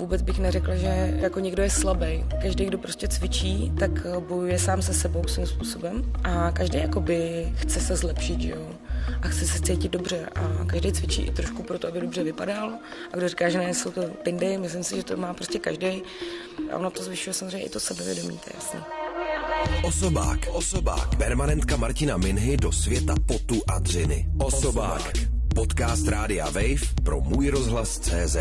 vůbec bych neřekla, že jako někdo je slabý. Každý, kdo prostě cvičí, tak bojuje sám se sebou svým způsobem a každý jakoby chce se zlepšit, jo a chce se cítit dobře a každý cvičí i trošku pro to, aby dobře vypadal a kdo říká, že ne, jsou to pindy, myslím si, že to má prostě každý a ono to zvyšuje samozřejmě i to sebevědomí, to je jasný. Osobák, osobák, permanentka Martina Minhy do světa potu a dřiny. Osobák, podcast Rádia Wave pro můj rozhlas CZ.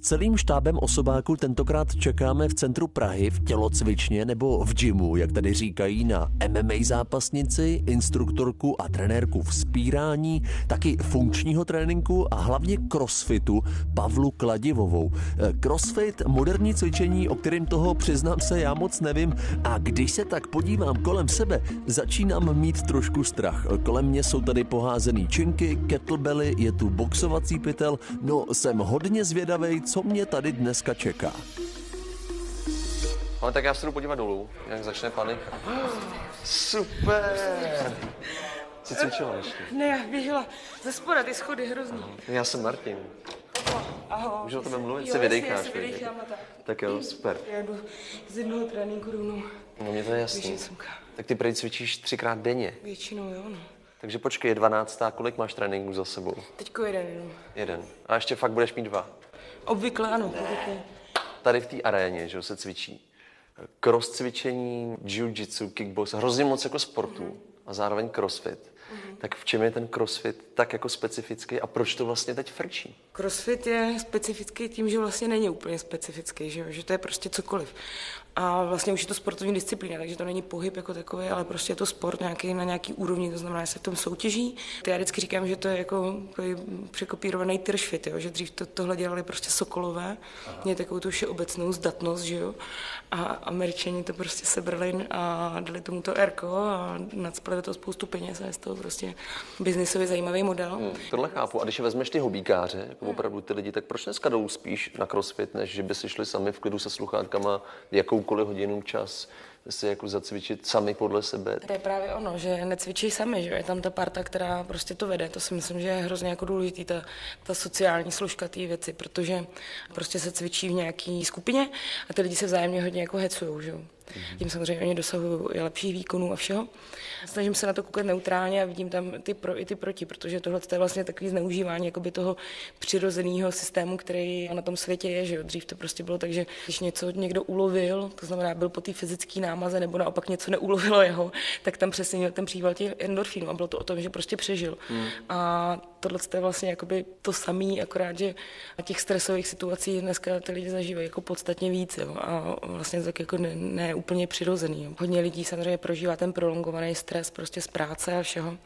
S celým štábem osobáků tentokrát čekáme v centru Prahy v tělocvičně nebo v gymu, jak tady říkají, na MMA zápasnici, instruktorku a trenérku vzpírání, taky funkčního tréninku a hlavně crossfitu Pavlu Kladivovou. Eh, crossfit, moderní cvičení, o kterém toho přiznám se já moc nevím a když se tak podívám kolem sebe, začínám mít trošku strach. Kolem mě jsou tady poházený činky, kettlebelly, je tu boxovací pytel, no jsem hodně zvědavej, co mě tady dneska čeká. Ale tak já se jdu podívat dolů, jak začne panika. Super! Co cvičila ještě? Ne, já běžela ze spoda, ty schody hrozný. Já jsem Martin. Ahoj. Můžu o tebe mluvit? Jo, Se jasně, vydejcháš, já se vydejchám a tak. Tak jo, super. Já jdu z jednoho tréninku rovnou. No mě to je jasný. Tak ty prý cvičíš třikrát denně. Většinou jo, no. Takže počkej, je 12. Kolik máš tréninků za sebou? Teďko jeden jenom. Jeden. A ještě fakt budeš mít dva. Obvykle ano, obvykle. Tady v té aréně, že se cvičí. Cross cvičení, jiu-jitsu, kickbox, hrozně moc jako sportů a zároveň crossfit. Tak v čem je ten crossfit tak jako specifický a proč to vlastně teď frčí? Crossfit je specifický tím, že vlastně není úplně specifický, že, že to je prostě cokoliv. A vlastně už je to sportovní disciplína, takže to není pohyb jako takový, ale prostě je to sport nějaký, na nějaký úrovni, to znamená, že se v tom soutěží. Já vždycky říkám, že to je jako překopírovaný tyršvit, jo? že dřív to, tohle dělali prostě sokolové, měli takovou tu všeobecnou zdatnost, že jo. A američani to prostě sebrali a dali tomu to erko a nadspali do toho spoustu peněz a je z toho prostě biznisově zajímavý model. Hmm, tohle chápu. A když vezmeš ty hobíkáře, jako opravdu ty lidi, tak proč dneska jdou spíš na crossfit, než že by si šli sami v klidu se sluchátkama jakoukoliv hodinu čas si jako zacvičit sami podle sebe? To je právě ono, že necvičí sami, že je tam ta parta, která prostě to vede. To si myslím, že je hrozně jako důležitý, ta, ta sociální složka té věci, protože prostě se cvičí v nějaké skupině a ty lidi se vzájemně hodně jako hecujou, že jo. Tím samozřejmě oni dosahují i lepších výkonů a všeho. Snažím se na to koukat neutrálně a vidím tam ty pro i ty proti, protože tohle je vlastně takový zneužívání jakoby toho přirozeného systému, který na tom světě je. Že jo? Dřív to prostě bylo tak, že když něco někdo ulovil, to znamená byl po té fyzické námaze nebo naopak něco neulovilo jeho, tak tam přesně měl ten příval těch endorfínů a bylo to o tom, že prostě přežil. Hmm. A tohle je vlastně jakoby to samé, akorát, že těch stresových situací dneska ty lidi zažívají jako podstatně víc jo? a vlastně tak jako ne, ne úplně přirozený. Hodně lidí samozřejmě prožívá ten prolongovaný stres prostě z práce a všeho.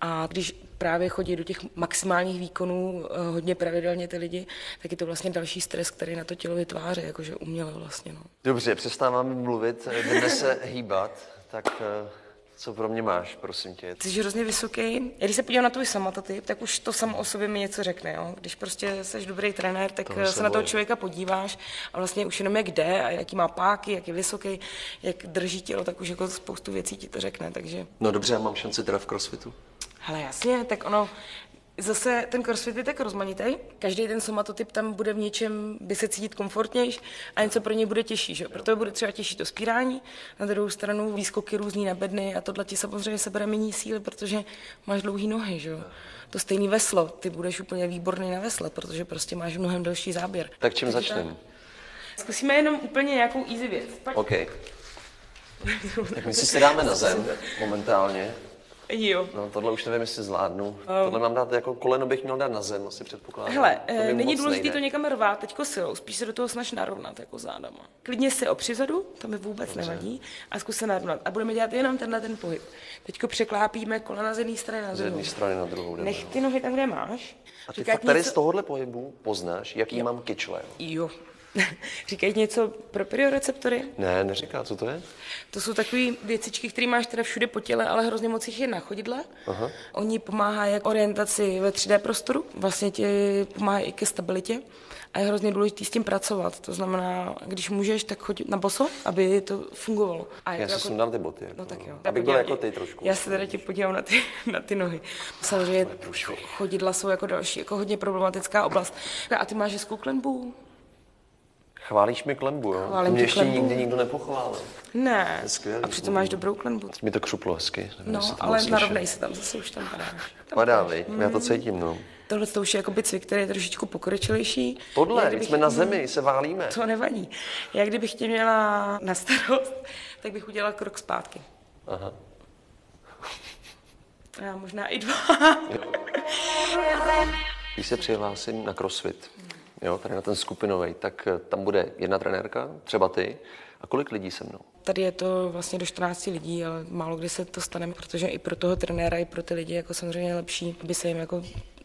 A když právě chodí do těch maximálních výkonů eh, hodně pravidelně ty lidi, tak je to vlastně další stres, který na to tělo vytváří, jakože uměle vlastně. No. Dobře, přestáváme mluvit, jdeme se hýbat, tak eh, co pro mě máš, prosím tě? Jsi hrozně vysoký. Když se podívám na tvůj samototyp, tak už to samo o sobě mi něco řekne. Jo? Když prostě jsi dobrý trenér, tak Toho se se na toho člověka podíváš a vlastně už jenom jak jde a jaký má páky, jak je vysoký, jak drží tělo, tak už jako spoustu věcí ti to řekne. Takže No dobře, já mám šanci teda v crossfitu. Hele, jasně, tak ono, zase ten crossfit je tak rozmanitý. Každý ten somatotyp tam bude v něčem, by se cítit komfortnější a něco pro něj bude těžší. Že? Proto bude třeba těžší to spírání, na druhou stranu výskoky různý na bedny a tohle ti samozřejmě sebere méně síly, protože máš dlouhé nohy. Že? To stejný veslo, ty budeš úplně výborný na vesle, protože prostě máš mnohem delší záběr. Tak čím začneme? Zkusíme jenom úplně nějakou easy věc. Pojď. OK. Tak my si se dáme na zem momentálně. Jo. No, tohle už nevím, jestli zvládnu. Tohle mám dát jako koleno bych měl dát na zem, asi předpokládám. Hele, To eh, není důležité to někam rvát teďko silou, spíš se do toho snaž narovnat jako zádama. Klidně si o přizadu, to mi vůbec nevadí, a zkus se narovnat. A budeme dělat jenom tenhle ten pohyb. Teďko překlápíme kolena z jedné strany na Z jedné druhou. strany na druhou. jdeme, Nech no. ty nohy tam, kde máš. A ty fakt tady něco- z tohohle pohybu poznáš, jaký mám kyčle. jo? Říkají něco pro perioreceptory? Ne, neříká, co to je? To jsou takové věcičky, které máš teda všude po těle, ale hrozně moc jich je na chodidle. Aha. Oni pomáhají jak orientaci ve 3D prostoru, vlastně ti pomáhají i ke stabilitě a je hrozně důležité s tím pracovat. To znamená, když můžeš, tak choď na boso, aby to fungovalo. A já si jako... sundám ty boty. No tak jo. Abych byl jako ty trošku. Já se teda ti podívám na ty, na ty nohy. Samozřejmě chodidla jsou jako další, jako hodně problematická oblast. A ty máš hezkou klenbu? Chválíš mi klembu, jo? Chválím Mě ještě nikdy nikdo nepochválil. Ne. skvělý. A přitom máš dobrou klenbu. Teď mi to křuplo hezky. No, ale narovnej se tam, zase už tam padáš. Padá, mm. já to cítím, no. Tohle to už je jako cvik, který je trošičku pokročilejší. Tohle, kdybych, jsme na zemi, se válíme. To nevadí. Já kdybych tě měla na starost, tak bych udělala krok zpátky. Aha. A možná i dva. Když se přihlásím na CrossFit, jo, tady na ten skupinový, tak eh, tam bude jedna trenérka, třeba ty, a kolik lidí se mnou? Tady je to vlastně do 14 lidí, ale málo kdy se to stane, protože i pro toho trenéra, i pro ty lidi jako samozřejmě lepší, aby se jim jako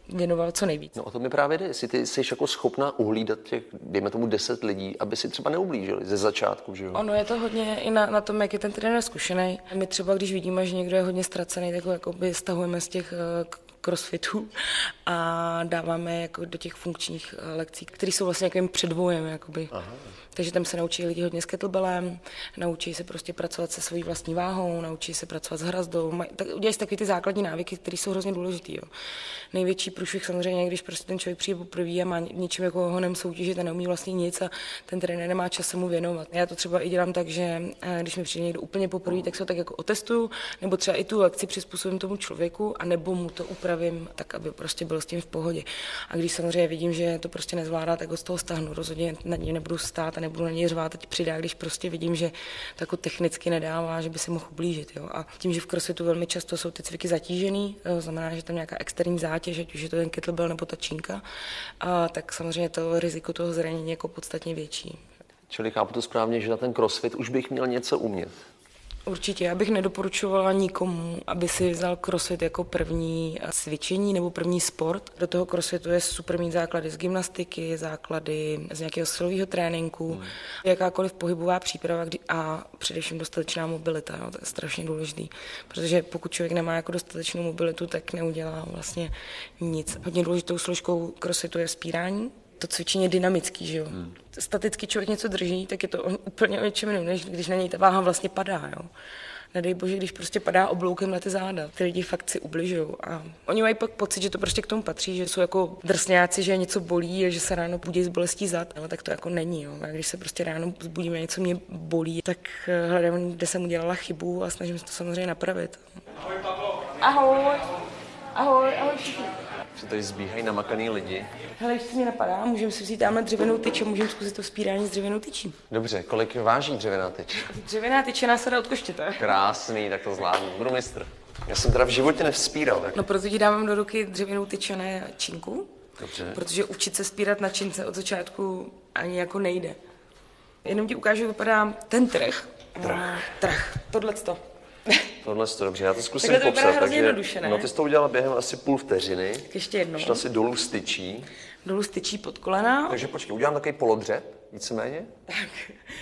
věnoval co nejvíc. No o to mi právě jde, jestli ty jsi jako schopná uhlídat těch, dejme tomu 10 lidí, aby si třeba neublížili ze začátku, že jo? Ono je to hodně i na, na tom, jak je ten trenér zkušený. My třeba, když vidíme, že někdo je hodně ztracený, tak ho jakoby stahujeme z těch eh, crossfitu a dáváme jako do těch funkčních eh, lekcí, které jsou vlastně jakým předvojem. Jakoby. Aha. Takže tam se naučí lidi hodně s kettlebellem, naučí se prostě pracovat se svojí vlastní váhou, naučí se pracovat s hrazdou, maj, tak udělají takové ty základní návyky, které jsou hrozně důležité. Největší průšvih samozřejmě, když prostě ten člověk přijde poprvé a má něčím jako honem soutěžit a neumí vlastně nic a ten trenér nemá čas se mu věnovat. Já to třeba i dělám tak, že eh, když mi přijde někdo úplně poprvé, tak se ho tak jako otestuju, nebo třeba i tu lekci přizpůsobím tomu člověku, a nebo mu to upravím tak, aby prostě byl s tím v pohodě. A když samozřejmě vidím, že to prostě nezvládá, tak ho z toho stáhnu. Rozhodně na něj nebudu stát a nebudu na něj řvát, teď přidá, když prostě vidím, že to jako technicky nedává, že by si mohl ublížit. Jo. A tím, že v crossfitu velmi často jsou ty cviky zatížený, to znamená, že tam nějaká externí zátěž, ať už je to ten kettlebell nebo ta čínka, a tak samozřejmě to riziko toho zranění je jako podstatně větší. Čili chápu to správně, že na ten crossfit už bych měl něco umět. Určitě, já bych nedoporučovala nikomu, aby si vzal crossfit jako první cvičení nebo první sport. Do toho crossfitu je super mít základy z gymnastiky, základy z nějakého silového tréninku, hmm. jakákoliv pohybová příprava a především dostatečná mobilita. Jo, to je strašně důležitý, protože pokud člověk nemá jako dostatečnou mobilitu, tak neudělá vlastně nic. Hodně důležitou složkou crossfitu je spírání, to cvičení je dynamický, že jo. Hmm. Staticky člověk něco drží, tak je to úplně o něčem jiném, než když na něj ta váha vlastně padá, jo. Nedej bože, když prostě padá obloukem na ty záda. Ty lidi fakt si ubližují. A oni mají pak pocit, že to prostě k tomu patří, že jsou jako drsňáci, že něco bolí a že se ráno budí z bolestí zad. Ale tak to jako není. Jo. A když se prostě ráno zbudíme, něco mě bolí, tak eh, hledám, kde jsem udělala chybu a snažím se to samozřejmě napravit. Ahoj, Pavlo. Ahoj. Ahoj, ahoj všichni se tady zbíhají namakaný lidi. Hele, ještě mi napadá, můžeme si vzít tamhle dřevěnou tyč a můžeme zkusit to spírání s dřevěnou tyčí. Dobře, kolik váží dřevěná tyč? Dřevěná tyč je násada od koštěte. Krásný, tak to zvládnu. Budu mistr. Já jsem teda v životě nevzpíral. Tak... No proto ti dávám do ruky dřevěnou tyč a ne činku. Dobře. Protože učit se spírat na čince od začátku ani jako nejde. Jenom ti ukážu, vypadá ten trh. Trh. Trh. Tohle to. Tohle je dobře, já to zkusím Takhle to popsat. Takže, no, ty jsi to udělala během asi půl vteřiny. Tak ještě jednou. Šla si dolů styčí. Dolů styčí pod kolena. Takže počkej, udělám takový polodřep, víceméně. Tak.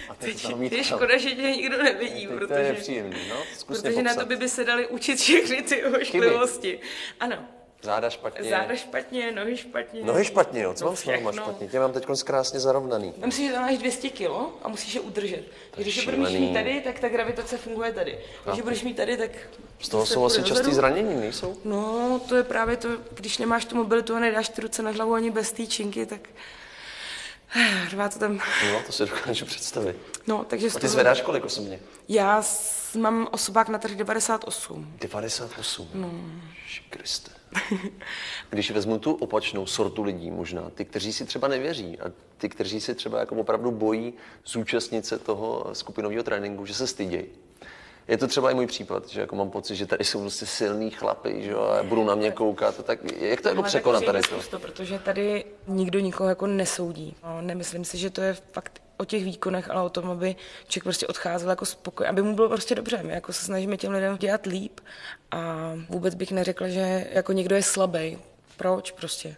A teď, teď je škoda, že tě nikdo nevidí, teď protože, to je nepříjemný, no. Zkus protože na to by, by se dali učit všechny ty ošklivosti. Ano, Záda špatně. Záda špatně, nohy špatně. Nohy špatně, jo. Co mám s nohama špatně? Tě mám teď krásně zarovnaný. Já myslím, že tam máš 200 kilo a musíš je udržet. Když je budeš mít tady, tak ta gravitace funguje tady. Když je budeš mít tady, tak... Z toho jsou asi častý zranění, nejsou? No, to je právě to, když nemáš tu mobilitu a nedáš ty ruce na hlavu ani bez té činky, tak Rvá to tam. No, to si dokážu představit. No, takže a ty toho... zvedáš kolik osobně? Já mám osobák na trh 98. 98? No. Kriste. Když vezmu tu opačnou sortu lidí možná, ty, kteří si třeba nevěří a ty, kteří si třeba jako opravdu bojí zúčastnit se toho skupinového tréninku, že se stydějí. Je to třeba i můj případ, že jako mám pocit, že tady jsou prostě silný chlapy, že a budou na mě koukat. Tak jak to jako překonat tady to? Protože tady nikdo nikoho jako nesoudí. No, nemyslím si, že to je fakt o těch výkonech, ale o tom, aby člověk prostě odcházel jako spokojený, aby mu bylo prostě dobře. My jako se snažíme těm lidem dělat líp a vůbec bych neřekla, že jako někdo je slabý. Proč prostě?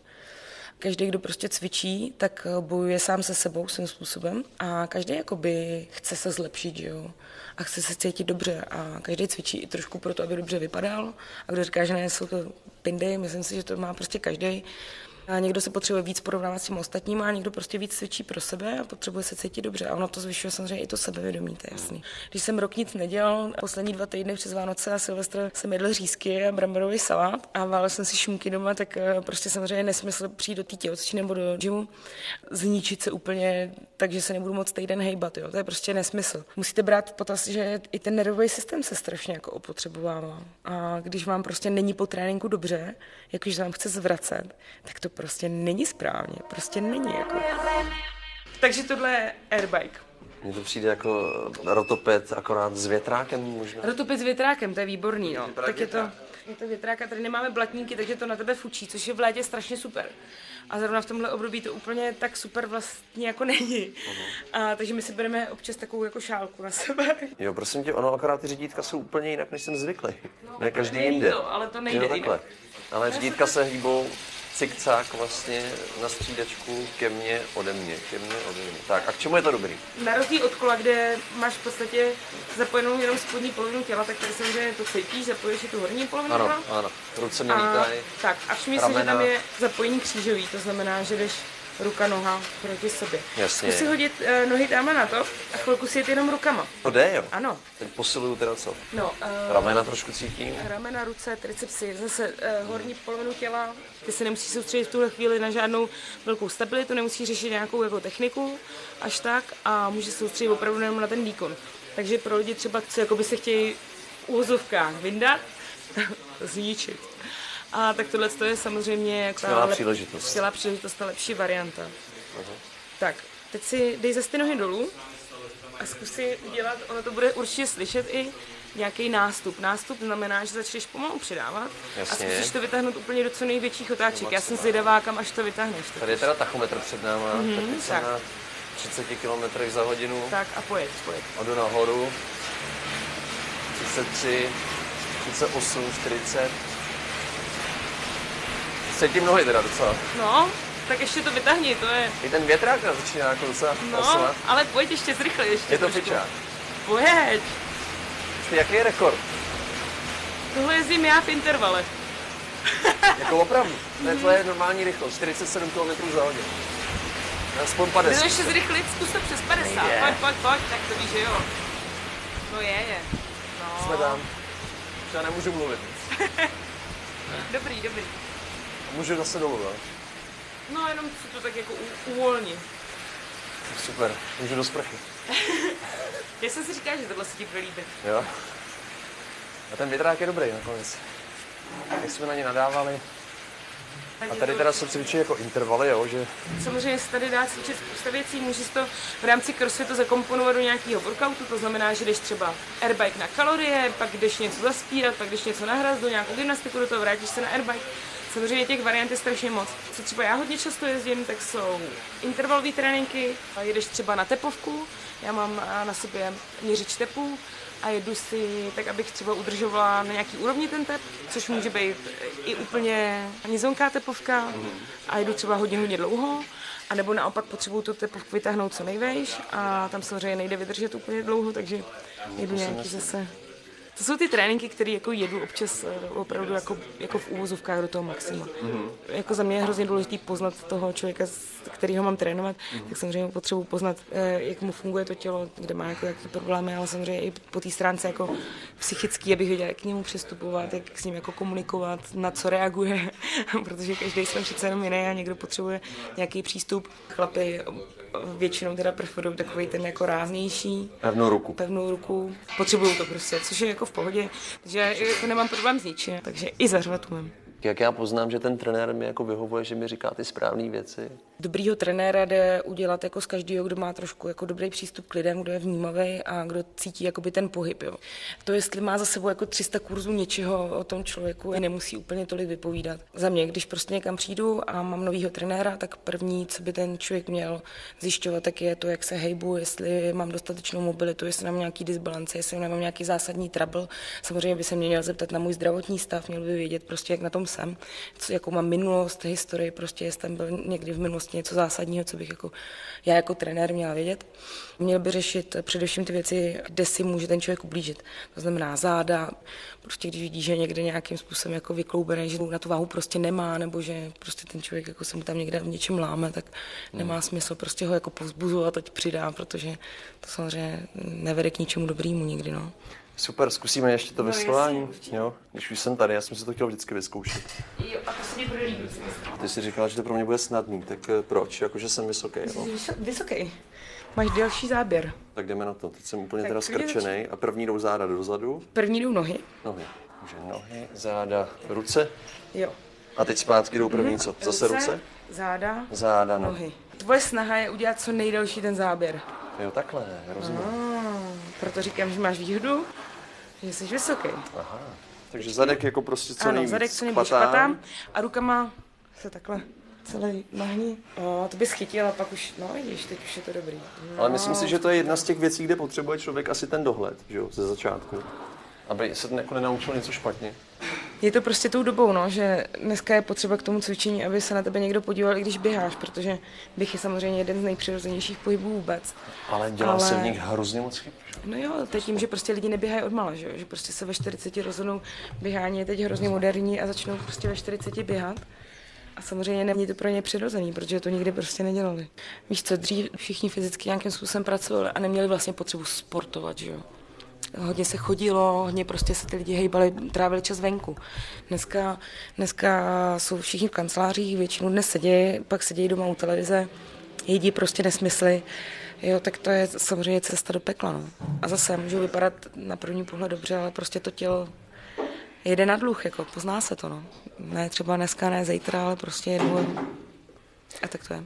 každý, kdo prostě cvičí, tak bojuje sám se sebou svým způsobem a každý jakoby chce se zlepšit, jo a chce se cítit dobře a každý cvičí i trošku pro to, aby dobře vypadal a kdo říká, že ne, jsou to pindy, myslím si, že to má prostě každý a někdo se potřebuje víc porovnávat s tím ostatním a někdo prostě víc cvičí pro sebe a potřebuje se cítit dobře. A ono to zvyšuje samozřejmě i to sebevědomí, to je jasný. Když jsem rok nic nedělal, poslední dva týdny přes Vánoce a Silvestr jsem jedl řízky a bramborový salát a válel jsem si šunky doma, tak eh, prostě samozřejmě nesmysl přijít do té tělocvičny nebo do gymu, zničit se úplně tak, že se nebudu moc týden hejbat. Jo. To je prostě nesmysl. Musíte brát v potaz, že i ten nervový systém se strašně jako opotřebovává. A když vám prostě není po tréninku dobře, jakože vám chce zvracet, tak to prostě není správně, prostě není jako. Takže tohle je airbike. Mně to přijde jako rotoped, akorát s větrákem možná. Rotoped s větrákem, to je výborný, no. Tak je to, je to větráka, tady nemáme blatníky, takže to na tebe fučí, což je v létě strašně super. A zrovna v tomhle období to úplně tak super vlastně jako není. Uh-huh. A, takže my si bereme občas takovou jako šálku na sebe. Jo, prosím tě, ono akorát ty řídítka jsou úplně jinak, než jsem zvyklý. No, ne každý jinde. To, ale to nejde jo, takhle. Ale řídítka se hýbou cikcák vlastně na střídačku ke mně, ode mě, ke mně, ode mě. Tak a k čemu je to dobrý? Na rozdíl od kola, kde máš v podstatě zapojenou jenom spodní polovinu těla, tak tady samozřejmě to cítíš, zapojíš i tu horní polovinu Ano, těla. ano. Ruce mě lítají. tak a všimni si, že tam je zapojení křížový, to znamená, že jdeš ruka, noha proti sobě. Jasně. Zkus si hodit uh, nohy tamhle na to a chvilku si jet jenom rukama. To jde, jo? Ano. Teď posiluju teda co? No, uh, Ramena trošku cítím. ramena, ruce, tricepsy, zase uh, horní polovinu těla. Ty se nemusíš soustředit v tuhle chvíli na žádnou velkou stabilitu, nemusíš řešit nějakou jako techniku až tak a můžeš se soustředit opravdu jenom na ten výkon. Takže pro lidi třeba, co jako by se chtějí v úvozovkách vyndat, zničit. A tak tohle je samozřejmě jako Skvělá příležitost. skvělá příležitost a lepší varianta. Tak, teď si dej zase ty nohy dolů a zkus si udělat, ono to bude určitě slyšet i nějaký nástup. Nástup znamená, že začneš pomalu přidávat a Jasně. zkusíš to vytáhnout úplně do co největších otáček. Já jsem zvědavá, kam až to vytáhneš. Tady je teda tachometr před náma, mm-hmm, tak na 30 km za hodinu. Tak a pojeď. A jdu nahoru. 33, 38, 40. Cítím nohy teda docela. No, tak ještě to vytáhni, to je, I ten větrák začíná jako docela no, pasovat. ale pojď ještě zrychle ještě Je to fičák. Pojď, Jaký je rekord? tohle jezdím já v intervale. Jako opravdu. To je tvoje normální rychlost, 47 km za hodinu. Aspoň Jde 50. to ještě zrychlit, zkus to přes 50. Nejde. Pojď, pojď, pojď, tak to víš, že jo. No je, je. No, Jsme tam. Já nemůžu mluvit. dobrý, dobrý. Můžu zase dolů, jo? No jenom si to tak jako u- uvolni. Super, můžu do sprchy. Já jsem si říkala, že tohle se ti bude líbit. Jo. A ten větrák je dobrý nakonec. Jak jsme na ně nadávali. A tady teda se cvičí jako intervaly, jo, že Samozřejmě se tady dá cvičit spousta věcí, můžeš to v rámci crossfitu zakomponovat do nějakého workoutu, to znamená, že jdeš třeba airbike na kalorie, pak jdeš něco zaspírat, pak jdeš něco nahrát, do nějakou gymnastiku, do toho vrátíš se na airbike. Samozřejmě těch variant je strašně moc. Co třeba já hodně často jezdím, tak jsou intervalové tréninky, a jedeš třeba na tepovku, já mám a, na sobě měřič tepů a jedu si tak, abych třeba udržovala na nějaký úrovni ten tep, což může být i úplně nizonká tepovka a jedu třeba hodinu hodně dlouho, a nebo naopak potřebuju tu tepovku vytáhnout co nejvejš a tam samozřejmě nejde vydržet úplně dlouho, takže jedu nějaký zase to jsou ty tréninky, které jako jedu občas eh, opravdu jako, jako v úvozovkách do toho maxima. Mm-hmm. Jako za mě je hrozně důležité poznat toho člověka, kterýho mám trénovat, mm-hmm. tak samozřejmě potřebuji poznat, eh, jak mu funguje to tělo, kde má jako jaký problémy, ale samozřejmě i po té stránce jako psychický, abych věděla, jak k němu přistupovat, jak s ním jako komunikovat, na co reaguje, protože každý jsme přece jenom jiný a někdo potřebuje nějaký přístup. Chlapy většinou teda preferují takový ten jako ráznější, pevnou ruku. pevnou ruku, potřebuju to prostě, což je jako v pohodě, takže já jako nemám problém s ničím, takže i zařvat umím. Jak já poznám, že ten trenér mi jako vyhovuje, že mi říká ty správné věci. Dobrýho trenéra jde udělat jako z každého, kdo má trošku jako dobrý přístup k lidem, kdo je vnímavý a kdo cítí jakoby ten pohyb. Jo. To, jestli má za sebou jako 300 kurzů něčeho o tom člověku, nemusí úplně tolik vypovídat. Za mě, když prostě někam přijdu a mám novýho trenéra, tak první, co by ten člověk měl zjišťovat, tak je to, jak se hejbu, jestli mám dostatečnou mobilitu, jestli mám nějaký disbalance, jestli nemám nějaký zásadní trouble. Samozřejmě by se mě měl zeptat na můj zdravotní stav, měl by vědět prostě, jak na tom jsem, co, jakou mám minulost, historii, prostě jestli tam byl někdy v minulosti něco zásadního, co bych jako já jako trenér měla vědět. Měl by řešit především ty věci, kde si může ten člověk ublížit. To znamená záda, prostě když vidí, že někde nějakým způsobem jako vykloubený, že na tu váhu prostě nemá, nebo že prostě ten člověk jako se mu tam někde v něčem láme, tak nemá smysl prostě ho jako povzbuzovat, ať přidá, protože to samozřejmě nevede k ničemu dobrýmu nikdy. No. Super, zkusíme ještě to no, vyslování. Jo, když už jsem tady, já jsem si to chtěl vždycky vyzkoušet. Jo, a to se mi bude líbit. Ty jsi říkala, že to pro mě bude snadný, tak eh, proč? Jakože jsem vysoký, jo? Vysoký. Máš delší záběr. Tak jdeme na to. Teď jsem úplně tak teda skrčený a první jdou záda dozadu. První jdou nohy. Nohy. Takže nohy, záda, ruce. Jo. A teď zpátky jdou první co? Zase ruce? ruce? Záda. Záda, no. nohy. Tvoje snaha je udělat co nejdelší ten záběr. Jo, takhle, rozumím. Ah, proto říkám, že máš výhodu, že jsi vysoký. Aha. Takže zadek jako prostě co ano, nejvíc zadek co nejvíc špatám a rukama se takhle celý nahní. O, to bys chytil a pak už, no vidíš, teď už je to dobrý. No. Ale myslím si, že to je jedna z těch věcí, kde potřebuje člověk asi ten dohled, že jo, ze začátku. Aby se jako nenaučil něco špatně. Je to prostě tou dobou, no, že dneska je potřeba k tomu cvičení, aby se na tebe někdo podíval, i když běháš, protože bych je samozřejmě jeden z nejpřirozenějších pohybů vůbec. Ale dělá Ale... se v nich hrozně moc chyb. No jo, to je tím, že prostě lidi neběhají odmala, že, že prostě se ve 40 rozhodnou, běhání je teď hrozně moderní a začnou prostě ve 40 běhat. A samozřejmě není to pro ně přirozený, protože to nikdy prostě nedělali. Víš co, dřív všichni fyzicky nějakým způsobem pracovali a neměli vlastně potřebu sportovat, že jo. Hodně se chodilo, hodně prostě se ty lidi hejbali, trávili čas venku. Dneska, dneska jsou všichni v kancelářích, většinu dnes sedějí, pak sedějí doma u televize, jedí prostě nesmysly. Jo, tak to je samozřejmě cesta do pekla. No. A zase můžu vypadat na první pohled dobře, ale prostě to tělo jede na dluh, jako pozná se to. No. Ne třeba dneska, ne zítra, ale prostě jedu a tak to je.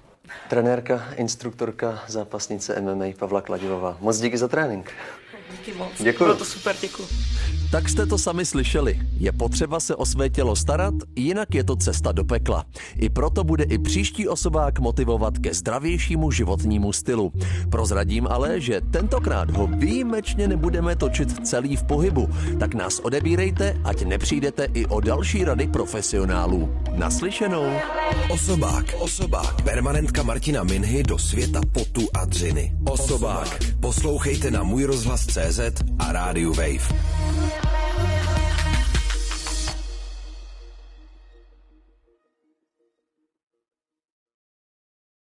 Trenérka, instruktorka, zápasnice MMA Pavla Kladivová. Moc díky za trénink. Díky moc. Děkuji. Bylo to super, děkuji. Tak jste to sami slyšeli. Je potřeba se o své tělo starat, jinak je to cesta do pekla. I proto bude i příští osobák motivovat ke zdravějšímu životnímu stylu. Prozradím ale, že tentokrát ho výjimečně nebudeme točit celý v pohybu, tak nás odebírejte, ať nepřijdete i o další rady profesionálů. Naslyšenou. Osobák, osobák, permanentka Martina Minhy do světa potu a dřiny. Osobák. Poslouchejte na můj rozhlas CZ a rádiu Wave.